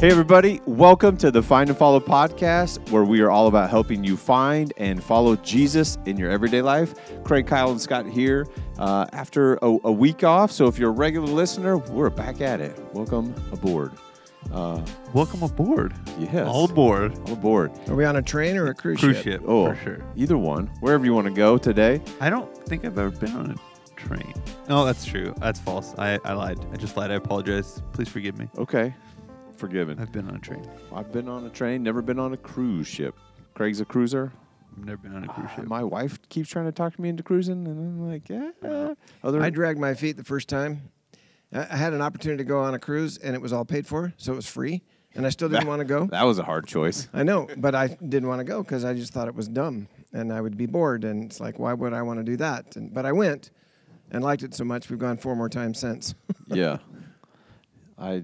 Hey, everybody, welcome to the Find and Follow podcast, where we are all about helping you find and follow Jesus in your everyday life. Craig, Kyle, and Scott here uh, after a, a week off. So, if you're a regular listener, we're back at it. Welcome aboard. Uh, Welcome aboard. yes. All aboard. All aboard. Are we on a train or a cruise, ship? Cruise ship? ship, Oh, for sure. Either one, wherever you want to go today. I don't think I've ever been on a train. No, that's true. That's false. I, I lied. I just lied. I apologize. Please forgive me. Okay. Forgiven. I've been on a train. I've been on a train, never been on a cruise ship. Craig's a cruiser. I've never been on a cruise Uh, ship. my wife keeps trying to talk me into cruising, and I'm like, yeah. Other I dragged my feet the first time. I I had an opportunity to go on a cruise, and it was all paid for, so it was free, and I still didn't want to go. that was a hard choice. I know, but I didn't want to go because I just thought it was dumb, and I would be bored, and it's like, why would I want to do that? And, but I went, and liked it so much. We've gone four more times since. yeah. I,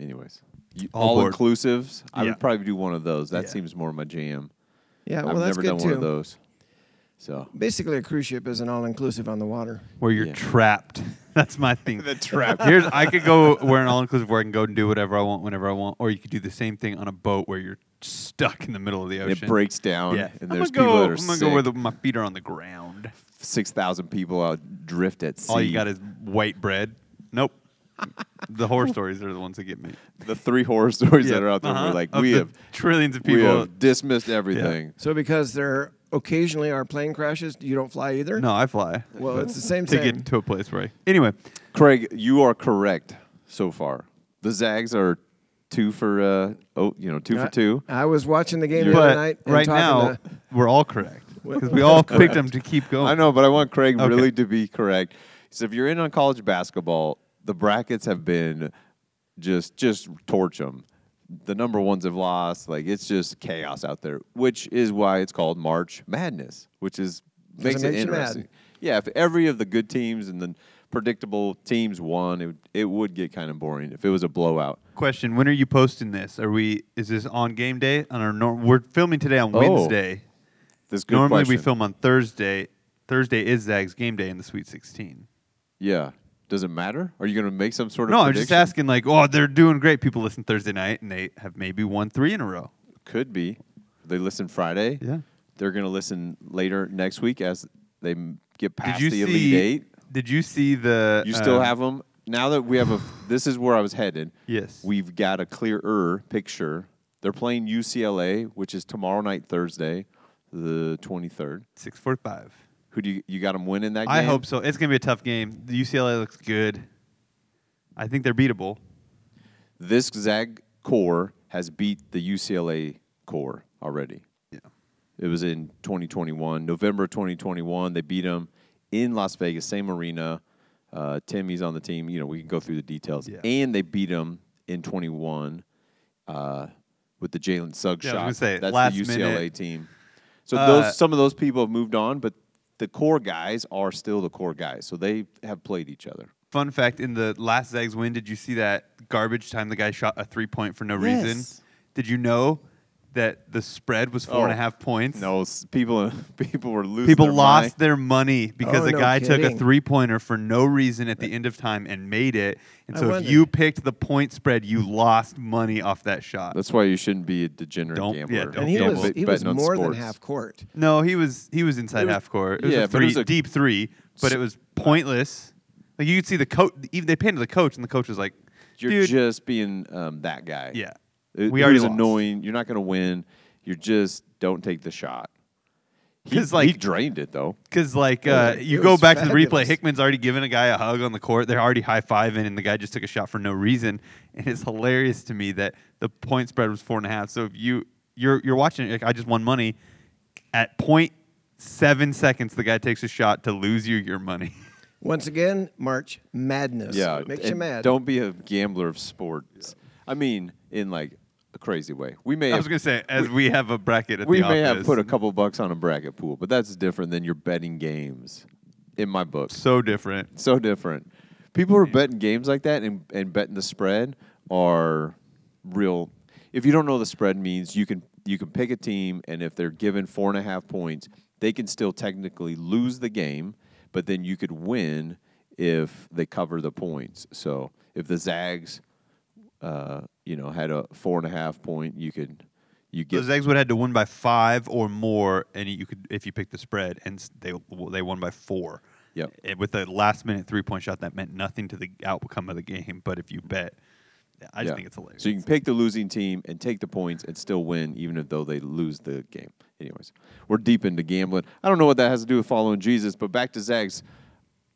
anyways, you, All all aboard. inclusives. I Yeah. would probably do one of those. That Yeah. seems more my jam. yeah, well, I've that's never good done too. one of those. So Basically, a cruise ship is an all-inclusive on the water. where you're Yeah. trapped. That's my thing. The trap. Here's I could go where an all inclusive where I can go and do whatever I want whenever I want, or you could do the same thing on a boat where you're stuck in the middle of the ocean. it breaks down, Yeah, and I'm there's gonna people go. that are I'm gonna sick. go where the, my feet are on the ground. Six thousand people out drift at sea. All you got is white bread. Nope. The horror stories are the ones that get me. the three horror stories that are out there. uh-huh. We're like, Of we the have trillions of we people. have dismissed everything. So because there occasionally are plane crashes, you don't fly either. No, I fly. Well, it's the same to thing. get to a place where I. Anyway, Craig, you are correct so far. The Zags are two for uh oh, you know, two I- for two. I was watching the game the other night. and right talking now to- we're all correct because we all picked them to keep going. I know, but I want Craig Okay. really to be correct. So if you're in on college basketball, the brackets have been just just torch them. The number ones have lost. Like it's just chaos out there, which is why it's called March Madness, which is makes it it makes you mad. interesting. Yeah, if every of the good teams and the predictable teams won, it would, it would get kind of boring if it was a blowout. Question: When are you posting this? Are we? Is this on game day? On our nor- we're filming today on Oh, Wednesday. This good Normally we film on Thursday. Thursday is Zag's game day in the Sweet 16. Yeah. Does it matter? Are you going to make some sort of? No, I'm just prediction? asking. Like, oh, they're doing great. People listen Thursday night, and they have maybe won three in a row. Could be. They listen Friday. Yeah. They're going to listen later next week as they m- get past Did you the see? Elite Eight. Did you see the? You still um, have them now that we have a. This is where I was headed. Yes. We've got a clearer picture. They're playing UCLA, which is tomorrow night, Thursday, the 23rd. 645. Who do you you got them winning that game? I hope so. It's gonna be a tough game. The UCLA looks good. I think they're beatable. This Zag core has beat the UCLA core already. Yeah. It was in 2021, November 2021. They beat them in Las Vegas, same arena. Uh, Timme's on the team. You know, we can go through the details. Yeah. And they beat them in 21 uh, with the Jalen Suggs Yeah, I shot. was gonna say, That's last the UCLA minute. team. So Uh, those some of those people have moved on, but the core guys are still the core guys. So they have played each other. Fun fact: In the last Zags win, did you see that garbage time the guy shot a three point for no reason? Yes. Did you know that the spread was four and a Oh, half points? No, people people were losing. People their lost mind. their money because Oh, the no guy took a three pointer for no reason at the end of time and made it. And I so if you picked the point spread, you lost money off that shot. That's why you shouldn't be a degenerate Don't- gambler. yeah, don't and he gamble. was Bet- he was betting on more than half court. no, he was he was inside It was- half court. It was yeah, a but it three, was a- deep three, but it was pointless. Like you could see the coach. Even they painted the coach, and the coach was like, You're "Dude, just being um, that guy. yeah." It, We it already was lost. annoying. You're not going to win. You just don't take the shot. He, 'Cause, like- he drained it though. Because like uh, was- you go was back to the replay, fabulous. Hickman's already given a guy a hug on the court. They're already high fiving, and the guy just took a shot for no reason. And it's hilarious to me that the point spread was four and a half. So if you you're you're watching, it, like I just won money at point seven seconds, the guy takes a shot to lose you your money. Once again, March Madness. Yeah, makes you and mad. Don't be a gambler of sports. I mean, in like a crazy way. We may I have was gonna say as we have a bracket at we the may have put a couple bucks on a bracket pool, but that's different than your betting games. In my book, so different. so different. People who are betting games like that and, and betting the spread are real. If you don't know the spread means, you can you can pick a team, and if they're given four and a half points, they can still technically lose the game, but then you could win if they cover the points. So if the Zags, uh, you know, had a four and a half point, you could you get the Zags would have had to win by five or more, and you could if you picked the spread, and they they won by four. Yep. With a last minute three point shot, that meant nothing to the outcome of the game. But if you bet, I just Yeah. think it's hilarious. So you can pick the losing team and take the points and still win, even if though they lose the game. Anyways, we're deep into gambling. I don't know what that has to do with following Jesus, but back to Zags.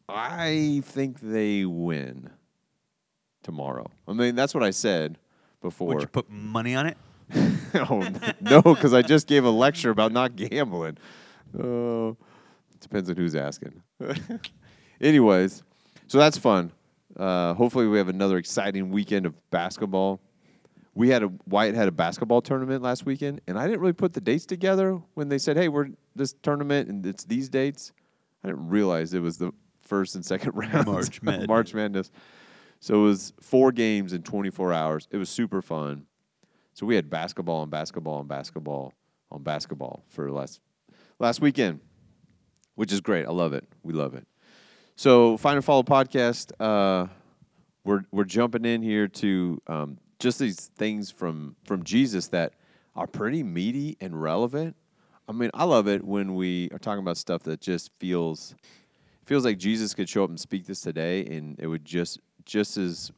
I think they win tomorrow. I mean, that's what I said before. Would you put money on it? oh, no, because I just gave a lecture about not gambling. Uh, depends on who's asking. Anyways, so that's fun. Uh, hopefully, we have another exciting weekend of basketball. We had a Wyatt had a basketball tournament last weekend, and I didn't really put the dates together when they said, "Hey, we're this tournament and it's these dates." I didn't realize it was the first and second round March Madness. March Madness. So it was four games in 24 hours. It was super fun. So we had basketball and basketball and basketball on basketball for last last weekend, which is great. I love it. We love it. So Find and Follow podcast. Uh, we're we're jumping in here to um, just these things from from Jesus that are pretty meaty and relevant. I mean, I love it when we are talking about stuff that just feels feels like Jesus could show up and speak this today, and it would just just as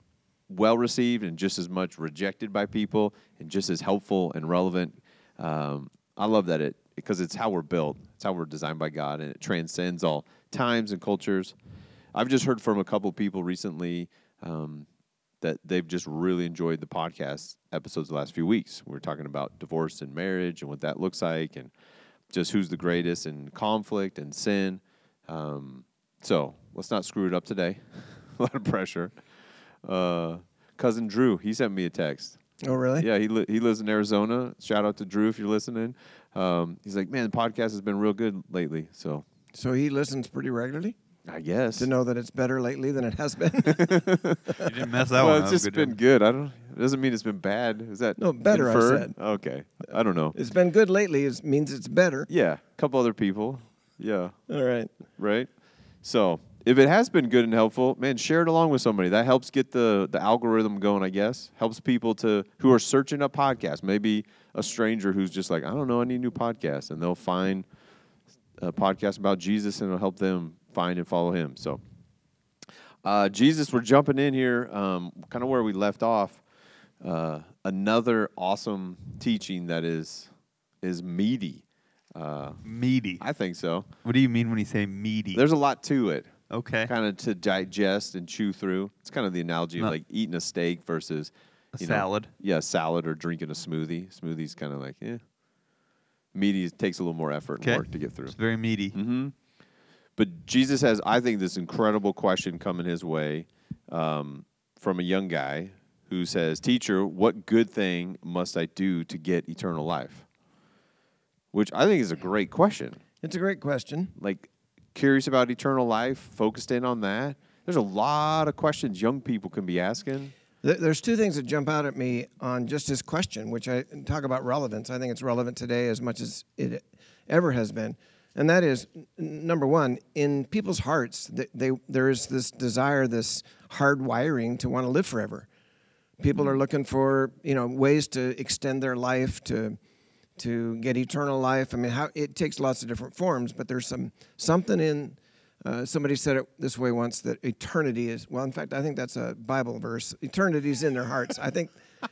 well received and just as much rejected by people, and just as helpful and relevant. Um, I love that it because it's how we're built. It's how we're designed by God, and it transcends all times and cultures. I've just heard from a couple people recently um, that they've just really enjoyed the podcast episodes the last few weeks. We are talking about divorce and marriage and what that looks like, and just who's the greatest in conflict and sin. Um, so let's not screw it up today. a lot of pressure. Uh, cousin Drew, he sent me a text. Oh, really? Yeah, he li- he lives in Arizona. Shout out to Drew if you're listening. Um, he's like, man, the podcast has been real good lately. So So he listens pretty regularly I guess to know that it's better lately than it has been. You didn't mess that well, one it's just Good been job. good. I don't. It doesn't mean it's been bad. Is that No, better, I said. Okay, I don't know. it's been good lately. It means it's better. Yeah, a couple other people. Yeah, All right. right. So if it has been good and helpful, man, share it along with somebody. That helps get the the algorithm going. I guess helps people to who are searching up podcasts. Maybe a stranger who's just like, I don't know, I need a new podcast, and they'll find a podcast about Jesus, and it'll help them find and follow Him. So. Uh, Jesus, we're jumping in here, um, kind of where we left off. Uh, another awesome teaching that is is meaty. Uh, meaty. I think so. What do you mean when you say meaty? There's a lot to it, okay. kind of to digest and chew through. It's kind of the analogy No. of like eating a steak versus A you know, salad. yeah, salad or drinking a smoothie. Smoothie's kind of like, yeah. Meaty takes a little more effort and work to get through. It's very meaty. hmm But Jesus has, I think, this incredible question coming his way um, from a young guy who says, Teacher, what good thing must I do to get eternal life? Which I think is a great question. It's a great question. Like, curious about eternal life, focused in on that. There's a lot of questions young people can be asking. There's two things that jump out at me on just this question, which I talk about relevance. I think it's relevant today as much as it ever has been. And that is, number one, in people's hearts, th- they, there is this desire, this hard wiring to want to live forever. People are looking for, you know, ways to extend their life, to to get eternal life. I mean, how it takes lots of different forms, but there's some something in. Uh, somebody said it this way once that eternity is well. In fact, I think that's a Bible verse. Eternity is in their hearts. I think.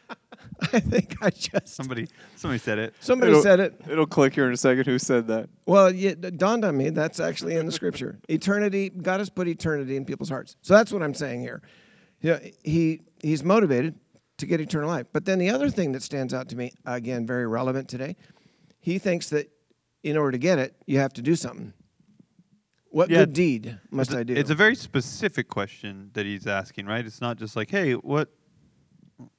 I think I just Somebody, somebody said it. somebody It'll- said it. It'll click here in a second. Who said that? Well, it dawned on me that's actually in the scripture. Eternity, God has put eternity in people's hearts. So that's what I'm saying here. Yeah, he he's motivated to get eternal life. But then the other thing that stands out to me, again, very relevant today, he thinks that in order to get it, you have to do something. What Yeah, good deed must I do? It's a very specific question that he's asking, right? It's not just like, hey, what,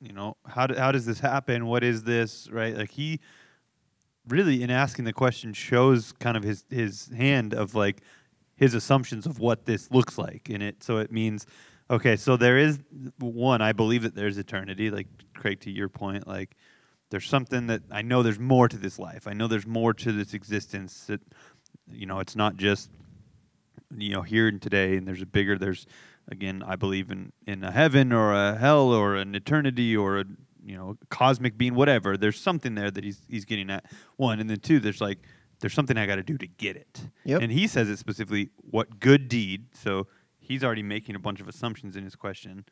you know, how, do, how does this happen? What is this, right? Like he really, in asking the question, shows kind of his his hand of like his assumptions of what this looks like in it. So it means, okay, so there is one. I believe that there's eternity. Like Craig, to your point, like there's something that I know there's more to this life. I know there's more to this existence. That you know, it's not just you know here and today and there's a bigger there's again i believe in in a heaven or a hell or an eternity or a you know, cosmic being, whatever. There's something there that he's he's getting at. One, and then two, there's like there's something I got to do to get it. Yep. And he says it specifically. What good deed? So he's already making a bunch of assumptions in his question.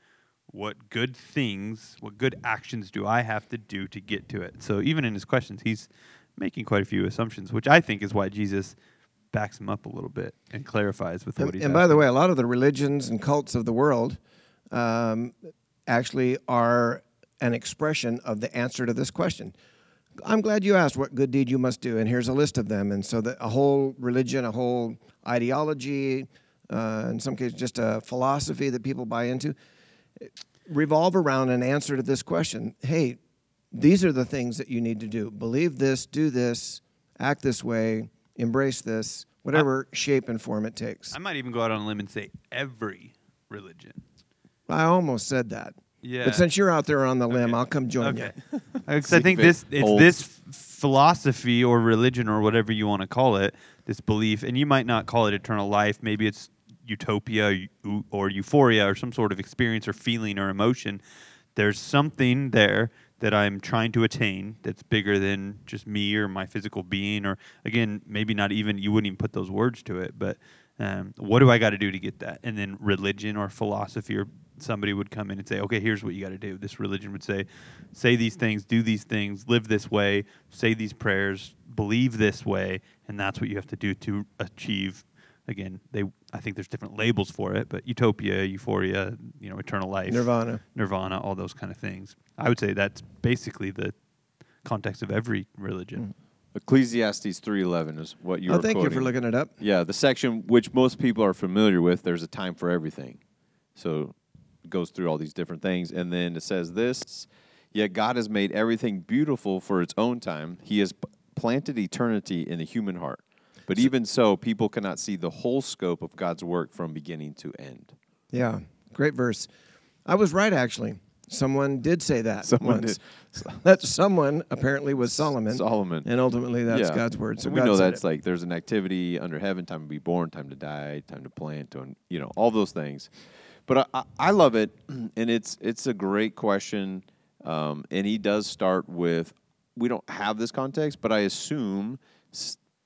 What good things? What good actions do I have to do to get to it? So even in his questions, he's making quite a few assumptions, which I think is why Jesus backs him up a little bit and clarifies with And, what he's. and by the way, a lot of the religions and cults of the world um, actually are an expression of the answer to this question. I'm glad you asked what good deed you must do, and here's a list of them. And so that a whole religion, a whole ideology, uh, in some cases just a philosophy that people buy into, revolve around an answer to this question. Hey, these are the things that you need to do. Believe this, do this, act this way, embrace this, whatever shape and form it takes. I might even go out on a limb and say every religion. I almost said that. Yeah. But since you're out there on the limb, Okay. I'll come join Okay. you. Because I think this it's old. this philosophy or religion or whatever you want to call it, this belief, and you might not call it eternal life. Maybe it's utopia or euphoria or some sort of experience or feeling or emotion. There's something there that I'm trying to attain that's bigger than just me or my physical being, or again, maybe not even you wouldn't even put those words to it, but um, what do I got to do to get that? And then religion or philosophy or somebody would come in and say, okay, here's what you got to do. This religion would say, say these things, do these things, live this way, say these prayers, believe this way, and that's what you have to do to achieve. Again, they I think there's different labels for it, but utopia, euphoria, you know, eternal life, Nirvana. nirvana, all those kind of things. I would say that's basically the context of every religion. Mm. Ecclesiastes 3:11 is what you oh, were thank you for looking it up. Yeah, the section which most people are familiar with, there's a time for everything. So it goes through all these different things. And then it says this Yet God has made everything beautiful for its own time. He has planted eternity in the human heart. But even so, people cannot see the whole scope of God's work from beginning to end. Yeah, great verse. I was right, actually. Someone did say that Someone once. that someone apparently was Solomon. Solomon. And ultimately, that's Yeah. God's word. So And we God know that's it. like there's an activity under heaven, time to be born, time to die, time to plant, to, you know, all those things. But I, I, I love it, and it's it's a great question. Um, and he does start with, we don't have this context, but I assume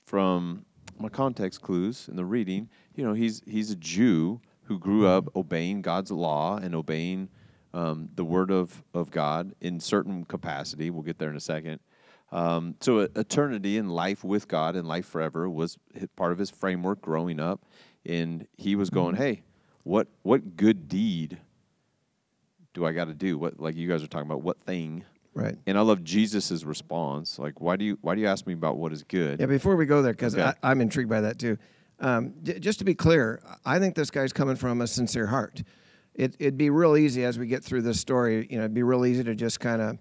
from my context clues in the reading, you know, he's he's a Jew who grew up obeying God's law and obeying um, the word of, of God in certain capacity. We'll get there in a second. Um, so eternity and life with God and life forever was part of his framework growing up, and he was going, "Hey, what what good deed do I got to do? What like you guys are talking about? What thing?" Right. And I love Jesus's response. Like, why do you why do you ask me about what is good? Yeah, before we go there, because Okay. I'm intrigued by that too. Um, j- just to be clear, I think this guy's coming from a sincere heart. It, it'd be real easy as we get through this story. You know, it'd be real easy to just kind of,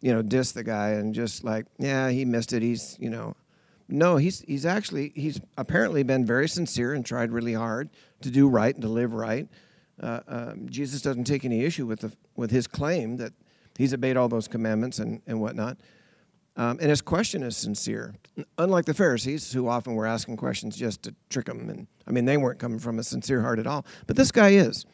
you know, diss the guy and just like, yeah, he missed it. He's, you know, no, he's he's actually he's apparently been very sincere and tried really hard to do right and to live right. Uh, um, Jesus doesn't take any issue with the with his claim that he's obeyed all those commandments and and whatnot. Um, and his question is sincere. Unlike the Pharisees, who often were asking questions just to trick them. And I mean, they weren't coming from a sincere heart at all. But this guy is.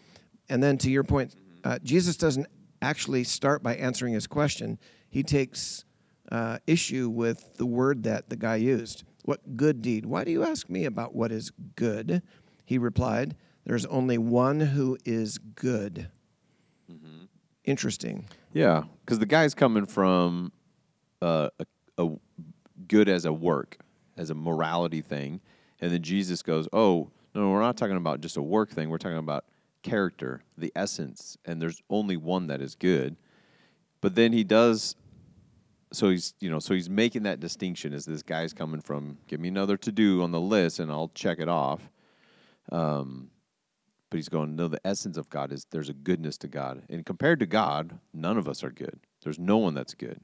And then to your point, uh, Jesus doesn't actually start by answering his question. He takes uh, issue with the word that the guy used. What good deed? Why do you ask me about what is good? He replied, There's only one who is good. Interesting. Yeah, because the guy's coming from uh, a, a good as a work, as a morality thing, and then Jesus goes, "Oh no, we're not talking about just a work thing. We're talking about character, the essence, and there's only one that is good." But then he does. So he's you know so he's making that distinction as this guy's coming from give me another to do on the list and I'll check it off. Um, but he's going, no, the essence of God is there's a goodness to God. And compared to God, none of us are good. There's no one that's good.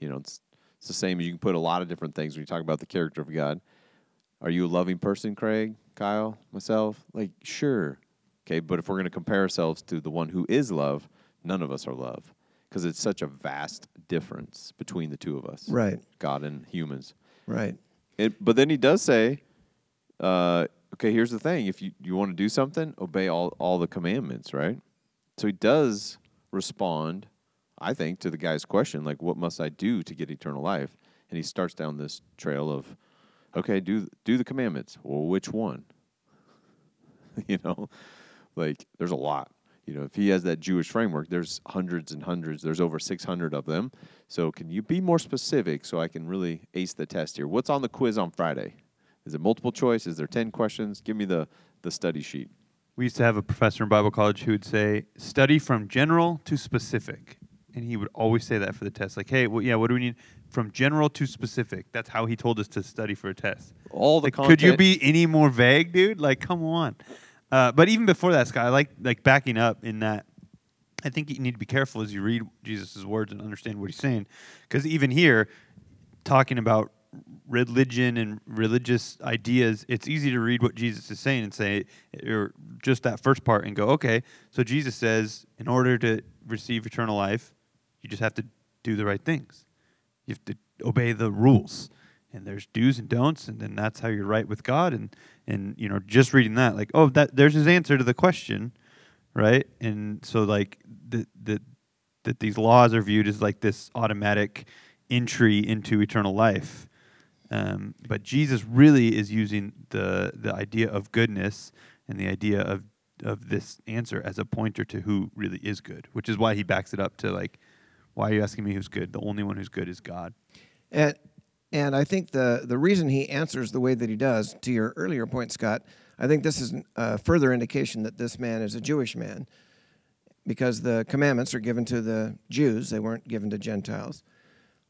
You know, it's, it's the same as you can put a lot of different things when you talk about the character of God. Are you a loving person, Craig, Kyle, myself? Like, sure. Okay, but if we're going to compare ourselves to the one who is love, none of us are love because it's such a vast difference between the two of us, Right, God and humans. right. It, but then he does say, uh, okay, here's the thing. If you, you want to do something, obey all, all the commandments, right? So he does respond, I think, to the guy's question, like, what must I do to get eternal life? And he starts down this trail of, okay, do do the commandments. Well, which one? you know, like there's a lot. You know, if he has that Jewish framework, there's hundreds and hundreds. There's over 600 of them. So, can you be more specific so I can really ace the test here? What's on the quiz on Friday? Is it multiple choice? Is there 10 questions? Give me the the study sheet. We used to have a professor in Bible college who would say, "Study from general to specific," and he would always say that for the test. Like, "Hey, well, yeah, what do we need from general to specific?" That's how he told us to study for a test. All the Like, content. could you be any more vague, dude? Like, come on. Uh, but even before that, Scott, I like like backing up in that. I think you need to be careful as you read Jesus' words and understand what he's saying, because even here, talking about religion and religious ideas, it's easy to read what Jesus is saying and say, or just that first part, and go, okay. So Jesus says, in order to receive eternal life, you just have to do the right things. You have to obey the rules, and there's do's and don'ts, and then that's how you're right with God. And and you know, just reading that, like, oh, that there's his answer to the question, right? And so like the the that these laws are viewed as like this automatic entry into eternal life. Um, but Jesus really is using the the idea of goodness and the idea of of this answer as a pointer to who really is good, which is why he backs it up to like, why are you asking me who's good? The only one who's good is God. And and I think the the reason he answers the way that he does, to your earlier point, Scott, I think this is a further indication that this man is a Jewish man, because the commandments are given to the Jews; they weren't given to Gentiles.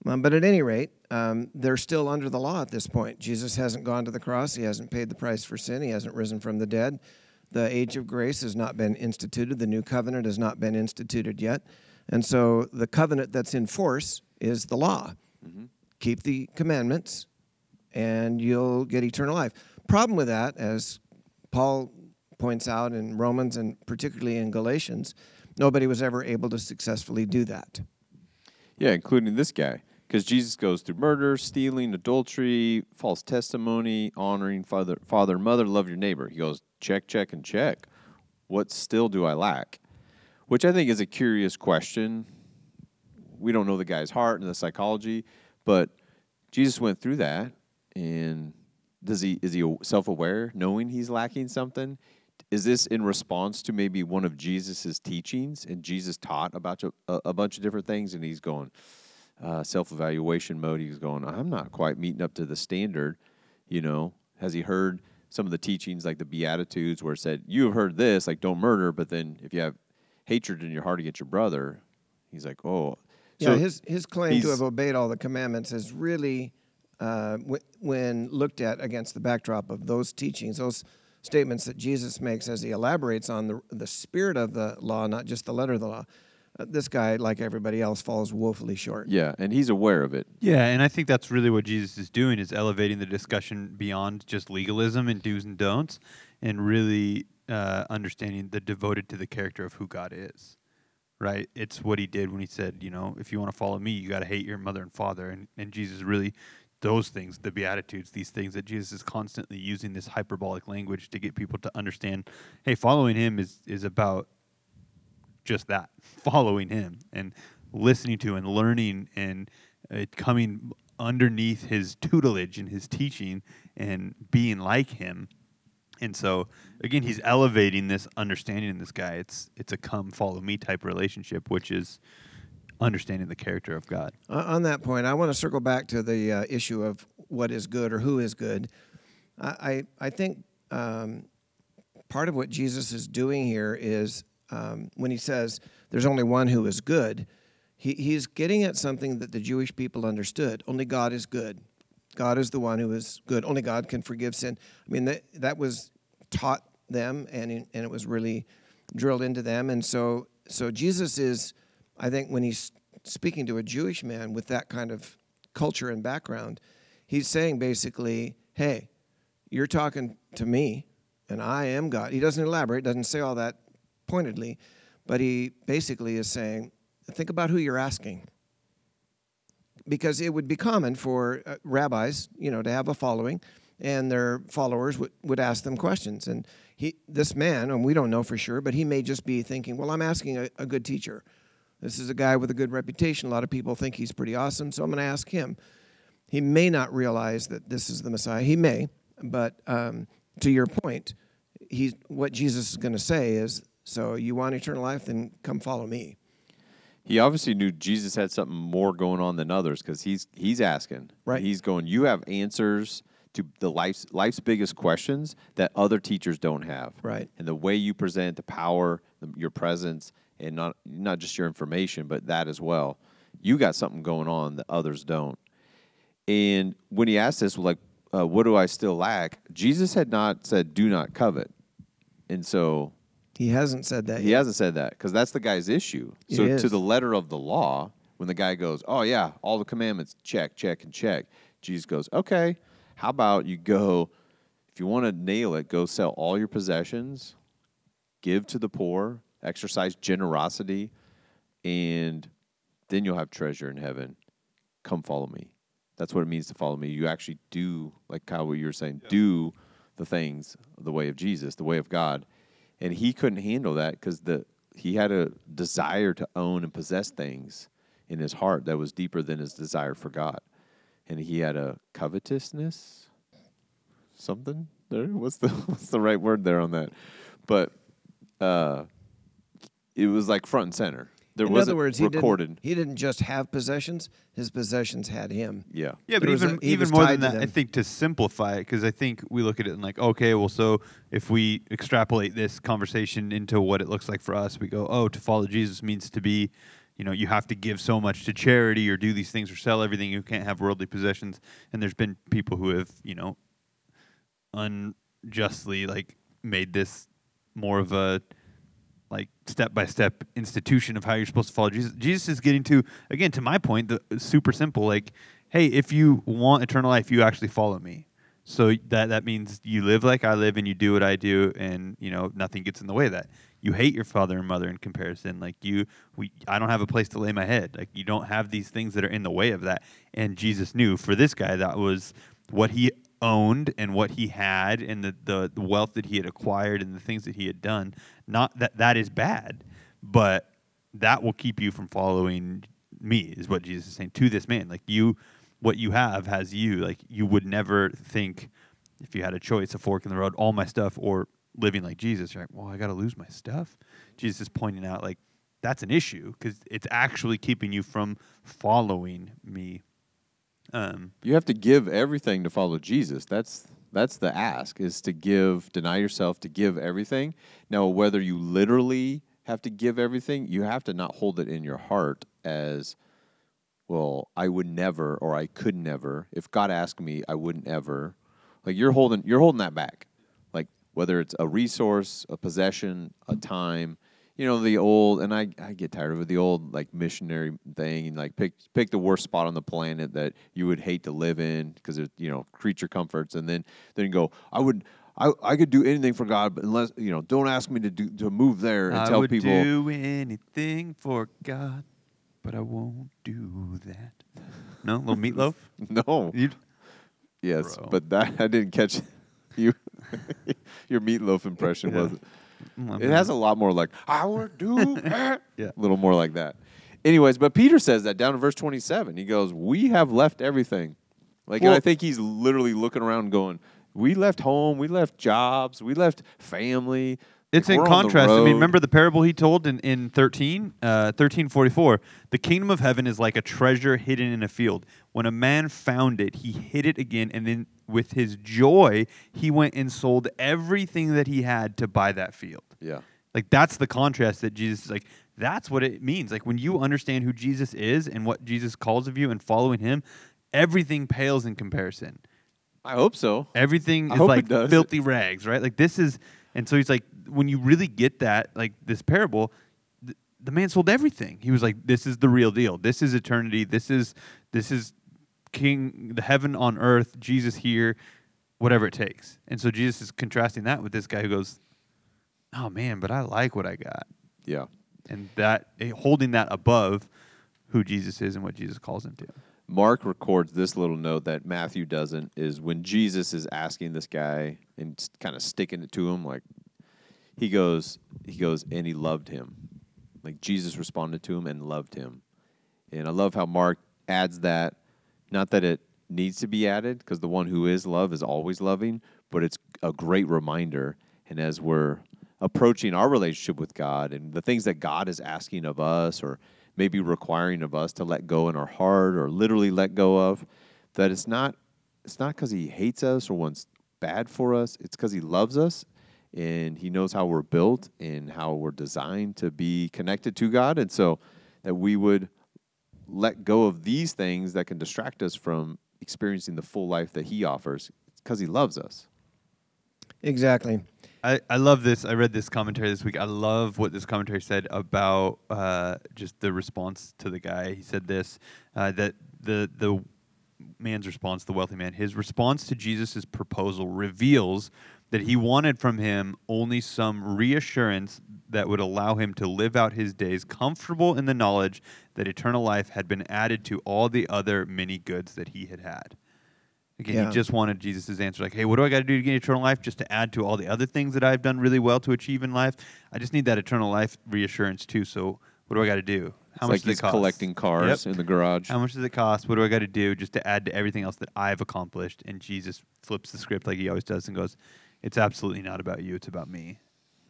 Um, but at any rate, um, they're still under the law at this point. Jesus hasn't gone to the cross; he hasn't paid the price for sin; he hasn't risen from the dead. The age of grace has not been instituted; the new covenant has not been instituted yet, and so the covenant that's in force is the law keep the commandments and you'll get eternal life. Problem with that, as Paul points out in Romans and particularly in Galatians, nobody was ever able to successfully do that. Yeah, including this guy. Because Jesus goes through murder, stealing, adultery, false testimony, honoring father, father mother, love your neighbor. He goes, check, check, and check. What still do I lack? Which I think is a curious question. We don't know the guy's heart and the psychology, but Jesus went through that. And does he is he self-aware, knowing he's lacking something? Is this in response to maybe one of Jesus's teachings? And Jesus taught about a, a bunch of different things, and he's going, uh, self-evaluation mode. He's going, I'm not quite meeting up to the standard. You know, has he heard some of the teachings like the Beatitudes, where it said, "You have heard this, like don't murder," but then if you have hatred in your heart against your brother, he's like, "Oh." yeah, his, his claim to have obeyed all the commandments is really, uh, w- when looked at against the backdrop of those teachings, those statements that Jesus makes as he elaborates on the, the spirit of the law, not just the letter of the law, this guy, like everybody else, falls woefully short. yeah, and he's aware of it. Yeah, and I think that's really what Jesus is doing is elevating the discussion beyond just legalism and do's and don'ts, and really uh, understanding the devoted to the character of who God is. Right? It's what he did when he said, you know, if you want to follow me, you got to hate your mother and father, and and Jesus really those things, the beatitudes, these things that Jesus is constantly using this hyperbolic language to get people to understand. Hey, following him is is about just that following him and listening to and learning and uh, coming underneath his tutelage and his teaching and being like him. And so again he's elevating this understanding in this guy. It's it's a come follow me type relationship which is understanding the character of god. Uh, on that point, I want to circle back to the uh, issue of what is good or who is good. I, I, I think um, part of what Jesus is doing here is um, when he says there's only one who is good, he, he's getting at something that the Jewish people understood. Only God is good. God is the one who is good. Only God can forgive sin. I mean, that, that was taught them, and, and it was really drilled into them. And so, so Jesus is, I think, when he's speaking to a Jewish man with that kind of culture and background, he's saying basically, hey, you're talking to me, and I am God. He doesn't elaborate, doesn't say all that pointedly, but he basically is saying, think about who you're asking. Because it would be common for uh, rabbis, you know, to have a following, and their followers would, would ask them questions. And he, this man, and we don't know for sure, but he may just be thinking, well, I'm asking a, a good teacher. This is a guy with a good reputation. A lot of people think he's pretty awesome, so I'm going to ask him. He may not realize that this is the Messiah. He may, but um, to your point, he's, what Jesus is going to say is, "So you want eternal life? Then come follow me." He obviously knew Jesus had something more going on than others because he's he's asking. Right. He's going. You have answers to the life's life's biggest questions that other teachers don't have. Right. And the way you present the power, the, your presence, and not not just your information, but that as well. You got something going on that others don't. And when he asked this, like, uh, "What do I still lack?" Jesus had not said, "Do not covet," and so He hasn't said that he yet. hasn't said that because that's the guy's issue. So is. to the letter of the law, when the guy goes, "Oh yeah, all the commandments, check, check, and check," Jesus goes, "Okay, how about you go? If you want to nail it, go sell all your possessions, give to the poor, exercise generosity, and then you'll have treasure in heaven. Come follow me." That's what it means to follow me. You actually do, like Kyle, what you were saying, do the things the way of Jesus, the way of God and he couldn't handle that because the he had a desire to own and possess things in his heart that was deeper than his desire for God, and he had a covetousness, something there. What's the what's the right word there on that? But uh, it was like front and center. There In wasn't other words, he recorded. didn't, he didn't just have possessions; his possessions had him. Yeah, Yeah, but There even a- even more than to that, I think to simplify it, because I think we look at it and like, okay, well, so if we extrapolate this conversation into what it looks like for us, we go, oh, to follow Jesus means to be, you know, you have to give so much to charity or do these things or sell everything. You can't have worldly possessions. And there's been people who have, you know, unjustly like made this more of a like step by step institution of how you're supposed to follow Jesus. Jesus is getting to again to my point, the super simple like, hey, if you want eternal life, you actually follow me. So that that means you live like I live and you do what I do and you know nothing gets in the way of that. You hate your father and mother in comparison. Like you we I don't have a place to lay my head. Like you don't have these things that are in the way of that. And Jesus knew for this guy that was what he owned and what he had and the, the, the wealth that he had acquired and the things that he had done. Not that that is bad, but that will keep you from following me, is what Jesus is saying to this man. Like you, what you have has you. Like you would never think if you had a choice, a fork in the road, all my stuff or living like Jesus. You're like, well, I got to lose my stuff. Jesus is pointing out like that's an issue because it's actually keeping you from following me. Um, you have to give everything to follow Jesus. That's that's the ask is to give, deny yourself, to give everything. Now, whether you literally have to give everything, you have to not hold it in your heart as, well, I would never or I could never. If God asked me, I wouldn't ever. Like you're holding you're holding that back. Like whether it's a resource, a possession, a time, you know, the old and I, I get tired of it, the old like missionary thing and like pick pick the worst spot on the planet that you would hate to live in because it's you know, creature comforts and then then go, I would I, I could do anything for God, but unless you know, don't ask me to do to move there and tell people I tell would people do anything for God, but I won't do that. No, little Meat Loaf. No. You, Yes, Bro. but that I didn't catch you. Your Meat Loaf impression Yeah. wasn't. Mm, It has a lot more like I would do. that." Yeah. a little more like that. Anyways, but Peter says that down in verse twenty-seven. He goes, "We have left everything." Like, and I think he's literally looking around, going, "We left home. We left jobs. We left family." It's Like, in we're on the contrast. I mean, remember the parable he told in, in 13, uh, 1344? The kingdom of heaven is like a treasure hidden in a field. When a man found it, he hid it again, and then with his joy, he went and sold everything that he had to buy that field. Yeah. Like that's the contrast that Jesus is like that's what it means. Like when you understand who Jesus is and what Jesus calls of you and following him, everything pales in comparison. I hope so. Everything I is like filthy rags, right? Like this is and so he's like when you really get that like this parable th- the man sold everything. He was like this is the real deal. This is eternity. This is this is king the heaven on earth, Jesus here, whatever it takes. And so Jesus is contrasting that with this guy who goes, "Oh man, but I like what I got." Yeah. and that eh, holding that above who Jesus is and what Jesus calls him to. Mark records this little note that Matthew doesn't is when Jesus is asking this guy and kind of sticking it to him like he goes he goes and he loved him. Like Jesus responded to him and loved him. And I love how Mark adds that, not that it needs to be added, because the one who is love is always loving, but it's a great reminder. And as we're approaching our relationship with God and the things that God is asking of us or maybe requiring of us to let go in our heart or literally let go of, that it's not it's not because he hates us or wants bad for us. It's because he loves us and he knows how we're built and how we're designed to be connected to God. And so that we would let go of these things that can distract us from experiencing the full life that he offers because he loves us. Exactly. I, I love this. I read this commentary this week. I love what this commentary said about uh, just the response to the guy. He said this uh, that the the man's response, the wealthy man, his response to Jesus' proposal reveals that he wanted from him only some reassurance that would allow him to live out his days comfortable in the knowledge that eternal life had been added to all the other many goods that he had had. Again, Yeah. he just wanted Jesus' answer, like, hey, what do I got to do to get eternal life? Just to add to all the other things that I've done really well to achieve in life. I just need that eternal life reassurance too. So, what do I got to do? It's How much like does it cost? collecting cars Yep. in the garage. How much does it cost? What do I got to do just to add to everything else that I've accomplished? And Jesus flips the script like he always does and goes, It's absolutely not about you. It's about me.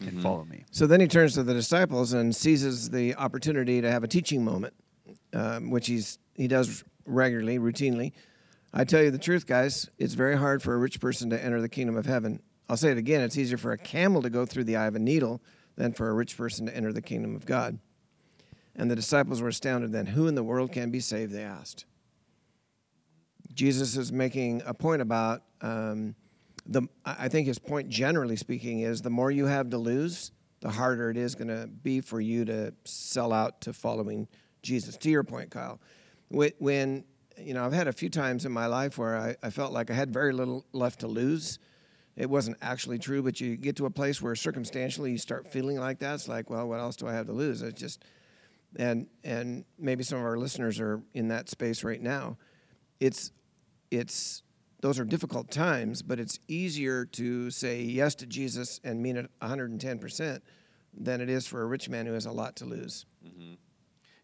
And Mm-hmm. follow me. So then he turns to the disciples and seizes the opportunity to have a teaching moment, um, which he's he does regularly, routinely. I tell you the truth, guys. It's very hard for a rich person to enter the kingdom of heaven. I'll say it again. It's easier for a camel to go through the eye of a needle than for a rich person to enter the kingdom of God. And the disciples were astounded. Then, who in the world can be saved? They asked. Jesus is making a point about um, the. I think his point, generally speaking, is the more you have to lose, the harder it is going to be for you to sell out to following Jesus. To your point, Kyle, when, when you know, I've had a few times in my life where I, I felt like I had very little left to lose. It wasn't actually true, but you get to a place where circumstantially you start feeling like that. It's like, well, what else do I have to lose? It's just, and and maybe some of our listeners are in that space right now. It's it's those are difficult times, but it's easier to say yes to Jesus and mean it 110% than it is for a rich man who has a lot to lose. Mm-hmm.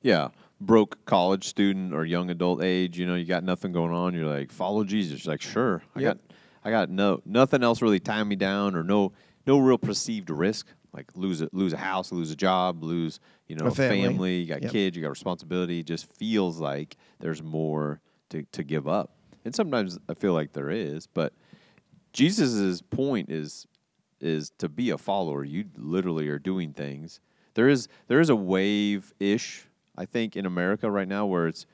Yeah, broke college student or young adult age. You know, you got nothing going on. You're like, follow Jesus. You're like, sure. I Yep. got, I got no nothing else really tying me down, or no, no real perceived risk. Like lose a lose a house, lose a job, lose you know A family. family. You got Yep. kids. You got responsibility. It just feels like there's more to to give up. And sometimes I feel like there is, but Jesus's point is is to be a follower. You literally are doing things. There is there is a wave ish, I think, in America right now where it's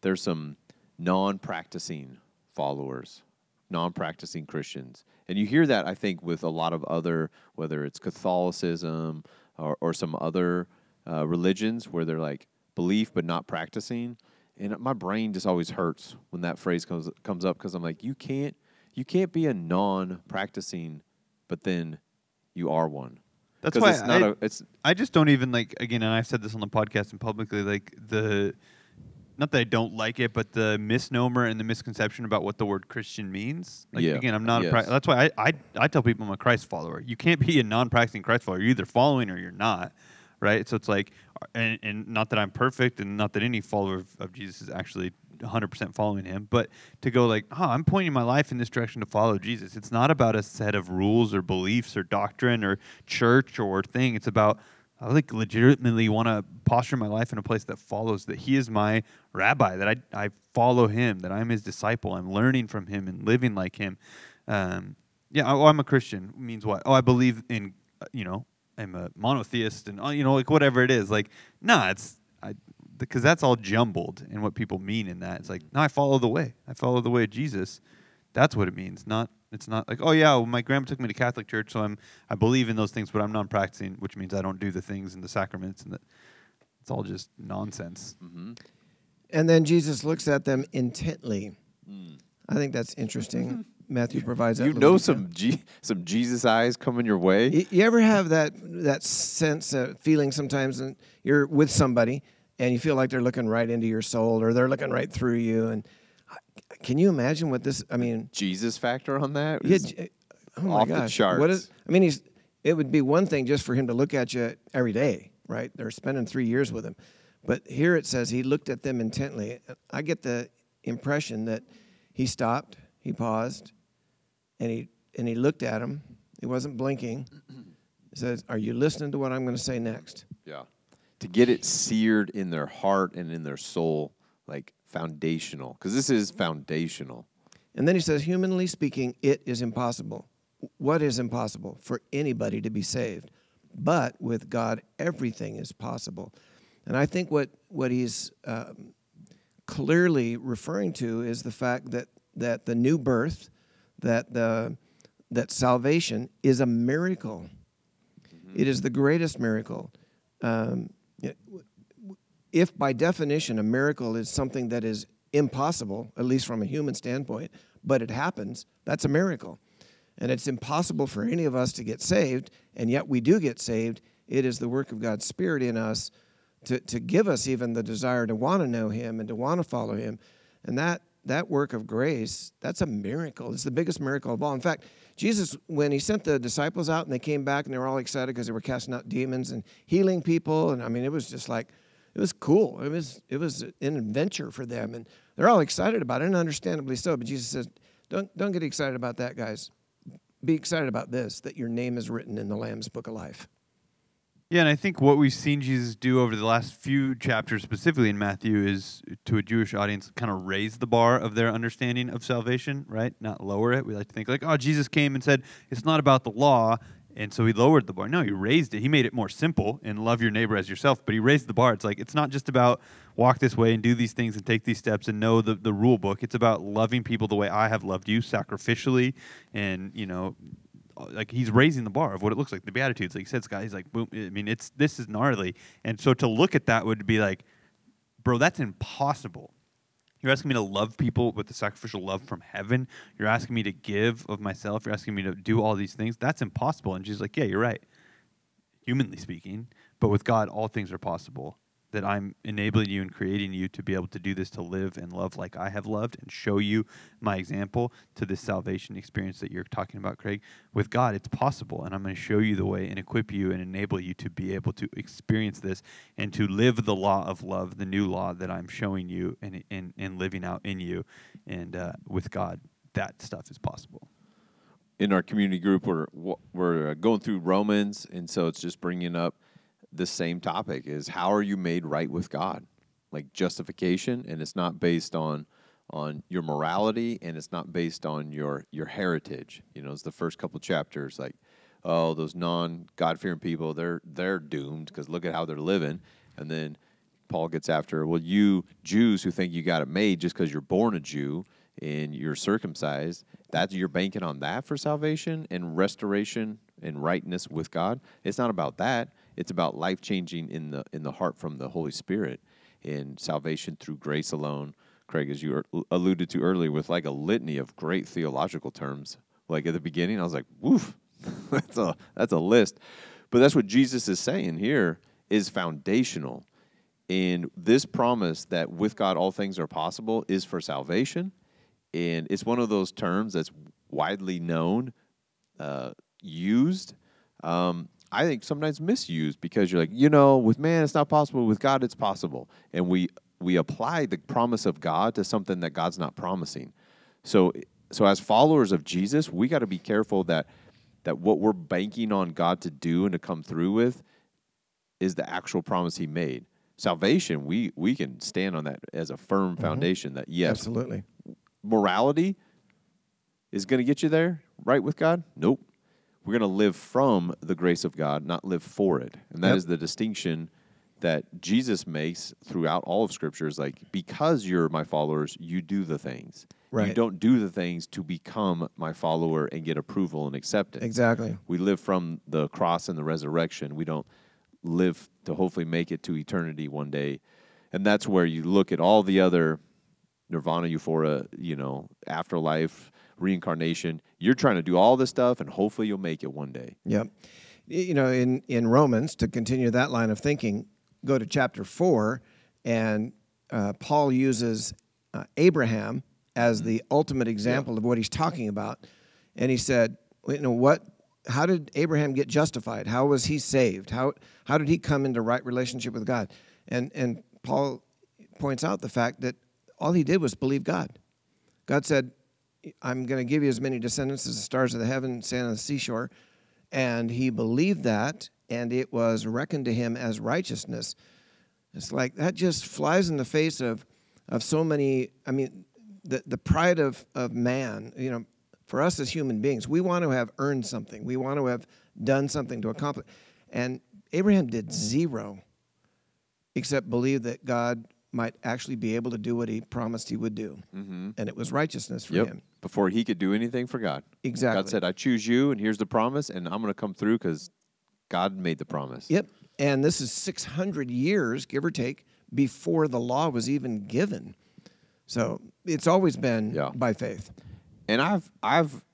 there's some non practicing followers, non practicing Christians. And you hear that I think with a lot of other whether it's Catholicism or, or some other uh, religions where they're like belief but not practicing. And my brain just always hurts when that phrase comes comes up because I'm like, you can't you can't be a non practicing but then you are one. That's why it's not I- a it's I just don't even like again, and I've said this on the podcast and publicly, like the not that I don't like it, but the misnomer and the misconception about what the word Christian means. Like Yeah, again, I'm not a. Pra- that's why I, I I tell people I'm a Christ follower. You can't be a non-practicing Christ follower. You're either following or you're not, right? So it's like, and, and not that I'm perfect, and not that any follower of, of Jesus is actually 100% following him, but to go like, oh, I'm pointing my life in this direction to follow Jesus. It's not about a set of rules or beliefs or doctrine or church or thing. It's about I like legitimately want to posture my life in a place that follows that he is my rabbi, that I, I follow him, that I'm his disciple, I'm learning from him and living like him. Um, yeah, oh, I'm a Christian means what? Oh, I believe in, uh, you know, I'm a monotheist and, oh, you know, like whatever it is. Like, nah, it's, I, because that's all jumbled in what people mean in that. It's like, no, I follow the way. I follow the way of Jesus. That's what it means. Not it's not like, oh yeah, well, my grandma took me to Catholic church, so I'm I believe in those things, but I'm non-practicing, which means I don't do the things and the sacraments, and that it's all just nonsense. Mm-hmm. And then Jesus looks at them intently. Mm. I think that's interesting. Mm-hmm. Matthew provides that. you know some G, some Jesus eyes coming your way. You, you ever have that that sense, uh, feeling sometimes, and you're with somebody, and you feel like they're looking right into your soul, or they're looking right through you, and uh, can you imagine what this? I mean, Jesus factor on that? yeah, oh my off the charts. What is? I mean, he's. It would be one thing just for him to look at you every day, right? They're spending three years with him. But here it says he looked at them intently. I get the impression that he stopped, he paused, and he and he looked at him. He wasn't blinking. He says, Are you listening to what I'm going to say next? Yeah. To get it seared in their heart and in their soul, like foundational, because this is foundational. And then he says, Humanly speaking, it is impossible. What is impossible? For anybody to be saved. But with God, everything is possible. And I think what, what he's um, clearly referring to is the fact that, that the new birth, that, the, that salvation is a miracle. It is the greatest miracle. Um, if by definition a miracle is something that is impossible, at least from a human standpoint, but it happens, that's a miracle. And it's impossible for any of us to get saved, and yet we do get saved. It is the work of God's Spirit in us to, to give us even the desire to want to know Him and to want to follow Him. And that, that work of grace, that's a miracle. It's the biggest miracle of all. In fact, Jesus, when He sent the disciples out and they came back and they were all excited because they were casting out demons and healing people, and I mean, it was just like, it was cool. It was it was an adventure for them, and they're all excited about it, and understandably so. But Jesus says, "Don't don't get excited about that, guys. Be excited about this: that your name is written in the Lamb's Book of Life." Yeah, and I think what we've seen Jesus do over the last few chapters, specifically in Matthew, is to a Jewish audience kind of raise the bar of their understanding of salvation, right? Not lower it. We like to think like, oh, Jesus came and said it's not about the law, and so he lowered the bar. No, he raised it. He made it more simple and love your neighbor as yourself. But he raised the bar. It's like it's not just about walk this way and do these things and take these steps and know the, the rule book. It's about loving people the way I have loved you, sacrificially, and you know, like he's raising the bar of what it looks like. The Beatitudes, like he said, Scott, he's like, boom. I mean, it's this is gnarly. And so to look at that would be like, bro, that's impossible. You're asking me to love people with the sacrificial love from heaven. You're asking me to give of myself. You're asking me to do all these things. That's impossible. And she's like, yeah, you're right. Humanly speaking, but with God, all things are possible. That I'm enabling you and creating you to be able to do this, to live and love like I have loved, and show you my example to this salvation experience that you're talking about, Craig. With God, it's possible, and I'm going to show you the way and equip you and enable you to be able to experience this and to live the law of love, the new law that I'm showing you and and, and living out in you. And uh, with God, that stuff is possible. in our community group we're we're uh, going through Romans and so it's just bringing up the same topic is how are you made right with God like justification and it's not based on on your morality and it's not based on your your heritage you know it's the first couple chapters like oh those non God-fearing people they're they're doomed because look at how they're living and then Paul gets after, well, you Jews who think you got it made just because you're born a Jew and you're circumcised, that you're banking on that for salvation and restoration and rightness with God. It's not about that. It's about life changing in the in the heart from the Holy Spirit and salvation through grace alone. Craig, as you er- alluded to earlier, with like a litany of great theological terms. Like at the beginning, I was like, "Woof, that's a that's a list." But that's what Jesus is saying here is foundational. And this promise that with God all things are possible is for salvation. And it's one of those terms that's widely known, uh, used. Um, I think sometimes misused because you're like, you know, with man it's not possible, with God it's possible. And we we apply the promise of God to something that God's not promising. So so as followers of Jesus, we got to be careful that that what we're banking on God to do and to come through with is the actual promise he made. Salvation, we we can stand on that as a firm mm-hmm. foundation that yes, Absolutely. morality is going to get you there right with God? Nope. We're going to live from the grace of God, not live for it. And that is Yep. the distinction that Jesus makes throughout all of Scripture is like, because you're my followers, you do the things. Right. You don't do the things to become my follower and get approval and acceptance. Exactly. We live from the cross and the resurrection. We don't live to hopefully make it to eternity one day. And that's where you look at all the other nirvana, euphoria, you know, afterlife, reincarnation. You're trying to do all this stuff and hopefully you'll make it one day. Yep. You know, in, in Romans, to continue that line of thinking, go to chapter four, and uh, Paul uses uh, Abraham as the ultimate example of what he's talking about. And he said, you know, what how did Abraham get justified? How was he saved? How how did he come into right relationship with God? And and Paul points out the fact that all he did was believe God. God said, "I'm going to give you as many descendants as the stars of the heaven, sand on the seashore," and he believed that, and it was reckoned to him as righteousness. It's like that just flies in the face of of so many. I mean, the the pride of of man. You know, for us as human beings, we want to have earned something. We want to have done something to accomplish. And Abraham did zero, except believe that God might actually be able to do what he promised he would do, Mm-hmm. and it was righteousness for Yep. him. Before he could do anything for God. Exactly. God said, I choose you, and here's the promise, and I'm going to come through because God made the promise. Yep. And this is 600 years, give or take, before the law was even given. So it's always been Yeah. by faith. And I've I've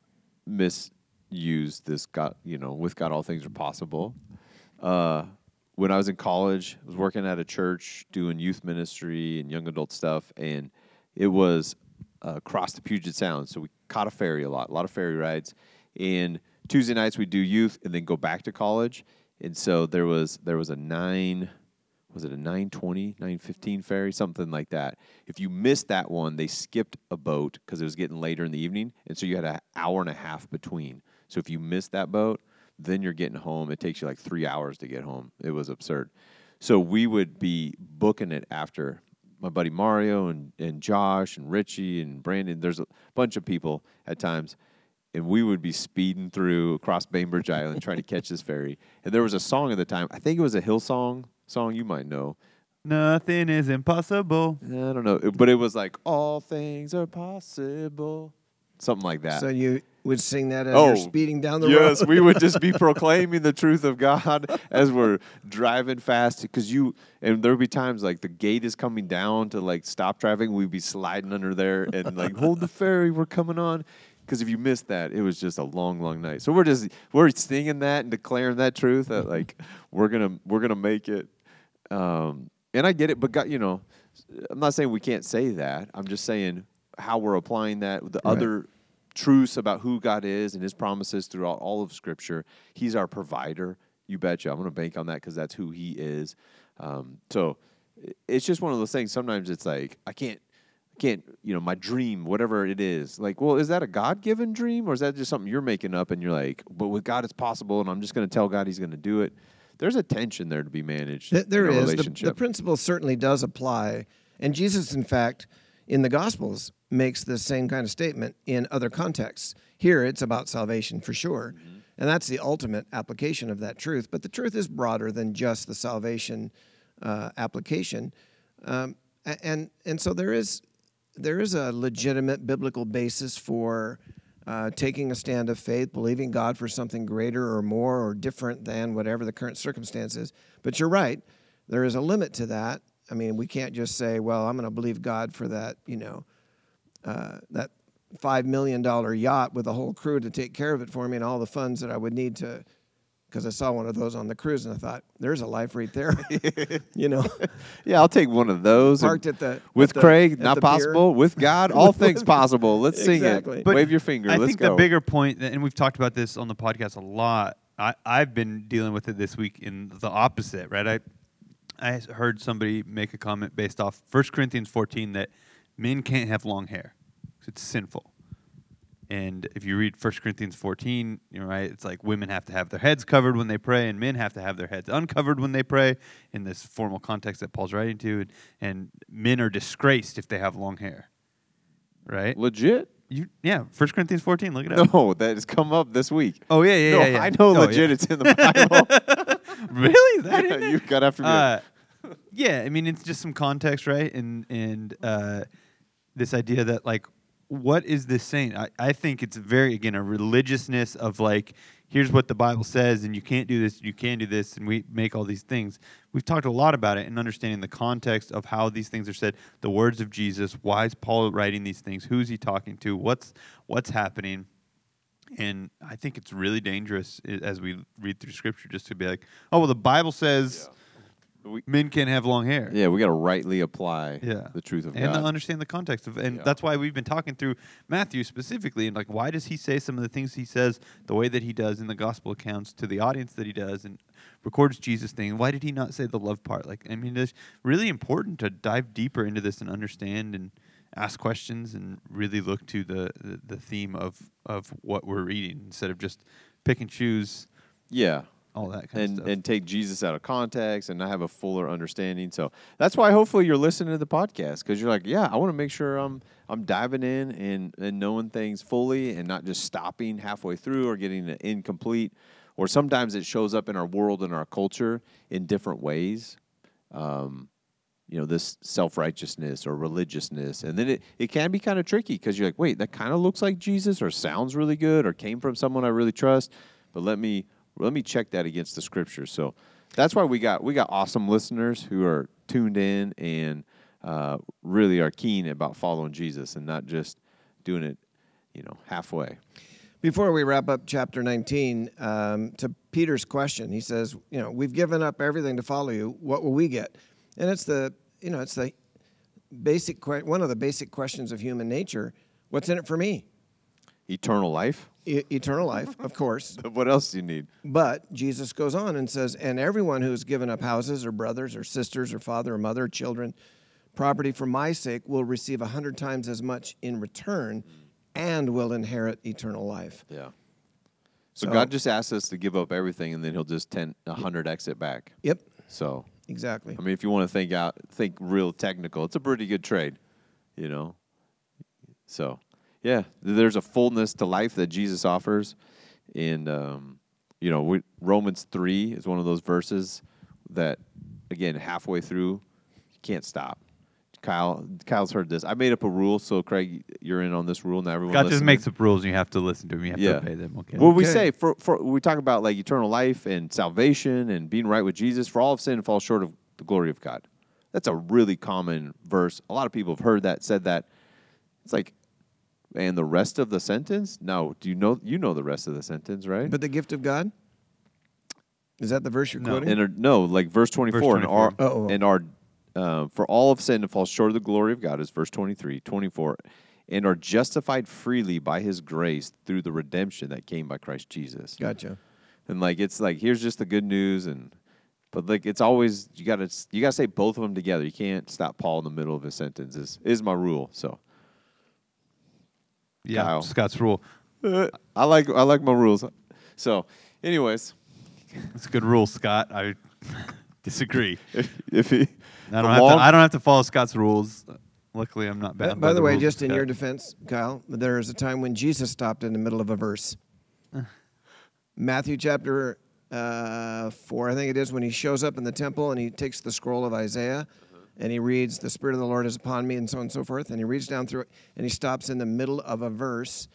misused this God, you know, with God all things are possible. Uh, when I was in college, I was working at a church doing youth ministry and young adult stuff, and it was uh, across the Puget Sound. So we caught a ferry a lot, a lot of ferry rides. And Tuesday nights we do youth and then go back to college. And so there was there was a nine was it a 920 915 ferry something like that if you missed that one they skipped a boat because it was getting later in the evening and so you had an hour and a half between so if you missed that boat then you're getting home it takes you like three hours to get home it was absurd so we would be booking it after my buddy mario and, and josh and richie and brandon there's a bunch of people at times and we would be speeding through across Bainbridge Island trying to catch this ferry. And there was a song at the time. I think it was a Hillsong song you might know. Nothing is impossible. I don't know, but it was like all things are possible, something like that. So you would sing that as Oh, you're speeding down the yes, road. Yes, we would just be proclaiming the truth of God as we're driving fast. Because you and there would be times like the gate is coming down to like stop traffic. We'd be sliding under there and like hold the ferry, we're coming on. Because if you missed that, it was just a long, long night. So we're just we're singing that and declaring that truth that like we're gonna we're gonna make it. Um, and I get it, but God, you know, I'm not saying we can't say that. I'm just saying how we're applying that with the Right. other truths about who God is and His promises throughout all of Scripture. He's our provider. You betcha. I'm going to bank on that because that's who He is. Um, so it's just one of those things. Sometimes it's like I can't, I can't. You know, my dream, whatever it is. Like, well, is that a God-given dream or is that just something you're making up? And you're like, but with God, it's possible, and I'm just going to tell God He's going to do it. There's a tension there to be managed. Th- There is. The, the principle certainly does apply. And Jesus, in fact, in the Gospels, makes the same kind of statement in other contexts. Here, it's about salvation for sure. Mm-hmm. And that's the ultimate application of that truth. But the truth is broader than just the salvation uh, application. Um, and, and so there is, there is a legitimate biblical basis for uh, taking a stand of faith, believing God for something greater or more or different than whatever the current circumstance is. But you're right, there is a limit to that. I mean, we can't just say, "Well, I'm going to believe God for that," you know, uh, that five million dollar yacht with a whole crew to take care of it for me and all the funds that I would need to. Because I saw one of those on the cruise and I thought, "There's a life right there," you know. yeah, I'll take one of those. Parked at the with at the- Craig, at not the pier. possible. With God, all things possible. Let's sing it. But Wave your finger. I Let's think go. the bigger point, and we've talked about this on the podcast a lot. I, I've been dealing with it this week in the opposite, right? I I heard somebody make a comment based off 1 Corinthians 14 that men can't have long hair. It's sinful. And if you read 1 Corinthians 14, you know, right, it's like women have to have their heads covered when they pray, and men have to have their heads uncovered when they pray, in this formal context that Paul's writing to. And, and men are disgraced if they have long hair, right? legit. You, yeah, 1 Corinthians 14, look it up. No, that has come up this week. Oh, yeah, yeah, no, yeah, yeah. I know Oh, legit. yeah. It's in the Bible. really? That there? you got after me. Uh, yeah, I mean, it's just some context, right? And and uh, this idea that like, what is this saying? I, I think it's very again a religiousness of like, here's what the Bible says, and you can't do this, you can do this, and we make all these things. We've talked a lot about it and understanding the context of how these things are said, the words of Jesus. Why is Paul writing these things? Who's he talking to? What's what's happening? And I think it's really dangerous as we read through Scripture just to be like, oh well, the Bible says We, Men can't have long hair. yeah, we got to rightly apply Yeah. the truth of and God. And understand the context of and Yeah. that's why we've been talking through Matthew specifically and like why does he say some of the things he says the way that he does in the gospel accounts to the audience that he does and records Jesus thing why did he not say the love part like I mean it's really important to dive deeper into this and understand and ask questions and really look to the the, the theme of of what we're reading instead of just pick and choose yeah. All that kind and of stuff and take Jesus out of context and not have a fuller understanding. So that's why hopefully you're listening to the podcast because you're like, yeah, I want to make sure I'm I'm diving in and and knowing things fully and not just stopping halfway through or getting it incomplete. Or sometimes it shows up in our world and our culture in different ways. Um, you know, this self righteousness or religiousness. And then it, it can be kind of tricky because you're like, wait, that kind of looks like Jesus or sounds really good or came from someone I really trust. But let me let me check that against the scriptures. So that's why we got we got awesome listeners who are tuned in and uh, really are keen about following Jesus and not just doing it, you know, halfway. Before we wrap up chapter 19, um, to Peter's question, he says, "You know, we've given up everything to follow you. What will we get?" And it's the, you know, it's the basic one of the basic questions of human nature. What's in it for me? Eternal life. E- eternal life, of course. What else do you need? But Jesus goes on and says, "And everyone who has given up houses or brothers or sisters or father or mother, or children, property for my sake will receive a hundred times as much in return, and will inherit eternal life." Yeah. So, So- God just asks us to give up everything, and then He'll just 10, 100 exit back. Yep, So exactly. I mean, if you want to think out, think real technical, it's a pretty good trade, you know. So, yeah, there's a fullness to life that Jesus offers, and um, you know, we, Romans three is one of those verses that, again, halfway through, you can't stop. Kyle, Kyle's heard this. I made up a rule, so Craig, you're in on this rule. Now everyone God just listening- makes up rules and you have to listen to them you have Yeah. to obey them okay Well, we Okay. say for, for we talk about like eternal life and salvation and being right with Jesus. For all of sin falls short of the glory of God. That's a really common verse. A lot of people have heard that, said that. It's like, and the rest of the sentence? No, do you know? You know the rest of the sentence, right? But the gift of God? Is that the verse you're No. quoting? and are, no, like verse twenty four, and our 24. Oh, oh. and our uh, for all of sin and falls short of the glory of God is verse 23, 24, and are justified freely by His grace through the redemption that came by Christ Jesus. gotcha. and like it's like here's just the good news and but like it's always you gotta you gotta say both of them together you can't stop paul in the middle of his sentence is, is my rule so yeah Kyle. Scott's rule i like i like my rules so anyways It's a good rule, Scott. I disagree. if, if he I don't, have long- to, I don't have to follow Scott's rules. Luckily, I'm not bad. by the way, just of in your defense, Kyle, there is a time when Jesus stopped in the middle of a verse. Matthew chapter uh, 4, I think it is, when he shows up in the temple and he takes the scroll of Isaiah and he reads, The Spirit of the Lord is upon me, and so on and so forth. And he reads down through it and he stops in the middle of a verse,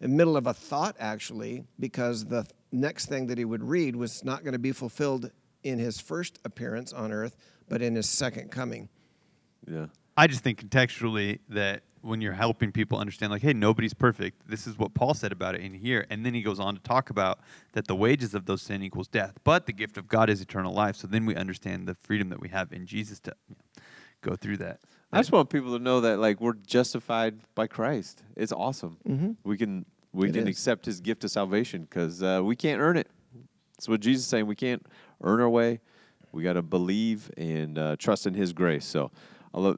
in the middle of a thought, actually, because the next thing that he would read was not going to be fulfilled in his first appearance on earth, but in his second coming. yeah I just think contextually that when you're helping people understand, like, hey, nobody's perfect. This is what Paul said about it in here, and then he goes on to talk about that the wages of those sin equals death, but the gift of God is eternal life. So then we understand the freedom that we have in Jesus to you know, go through that. i just want people to know that like we're justified by christ it's awesome we can we It can is. accept his gift of salvation because uh, we can't earn it that's what jesus is saying we can't earn our way we got to believe and uh, trust in his grace so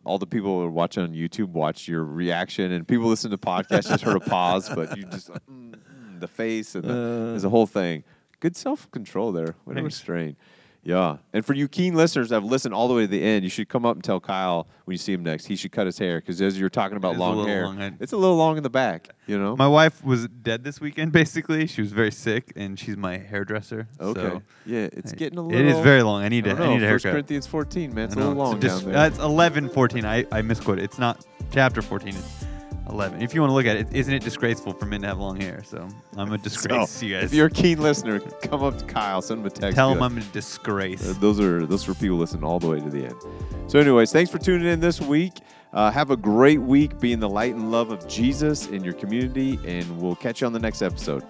all the people who are watching on YouTube watch your reaction, and people listen to podcasts just heard a pause, but you just mm, mm, the face and the, there's a whole thing. Good self control there. Way to Thanks. Restrain. Yeah, and for you keen listeners that have listened all the way to the end, you should come up and tell Kyle when you see him next he should cut his hair because as you're talking about It is a long little hair, long. I- it's a little long in the back. You know. My wife was dead this weekend, basically. She was very sick, and she's my hairdresser. okay. so yeah, it's I- getting a little. It is very long. I need I a, don't I know, need a 1 haircut. Corinthians 14, man, it's I a know, little long it's, just- down there. uh, it's 11, 14. I, I misquoted. It's not chapter 14. It's 11. If you want to look at it, isn't it disgraceful for men to have long hair? So I'm a disgrace, So, you guys. If you're a keen listener, come up to Kyle, send him a text. Tell him I'm a disgrace. Uh, those are those for people listening all the way to the end. So, anyways, thanks for tuning in this week. Uh, have a great week being the light and love of Jesus in your community, and we'll catch you on the next episode.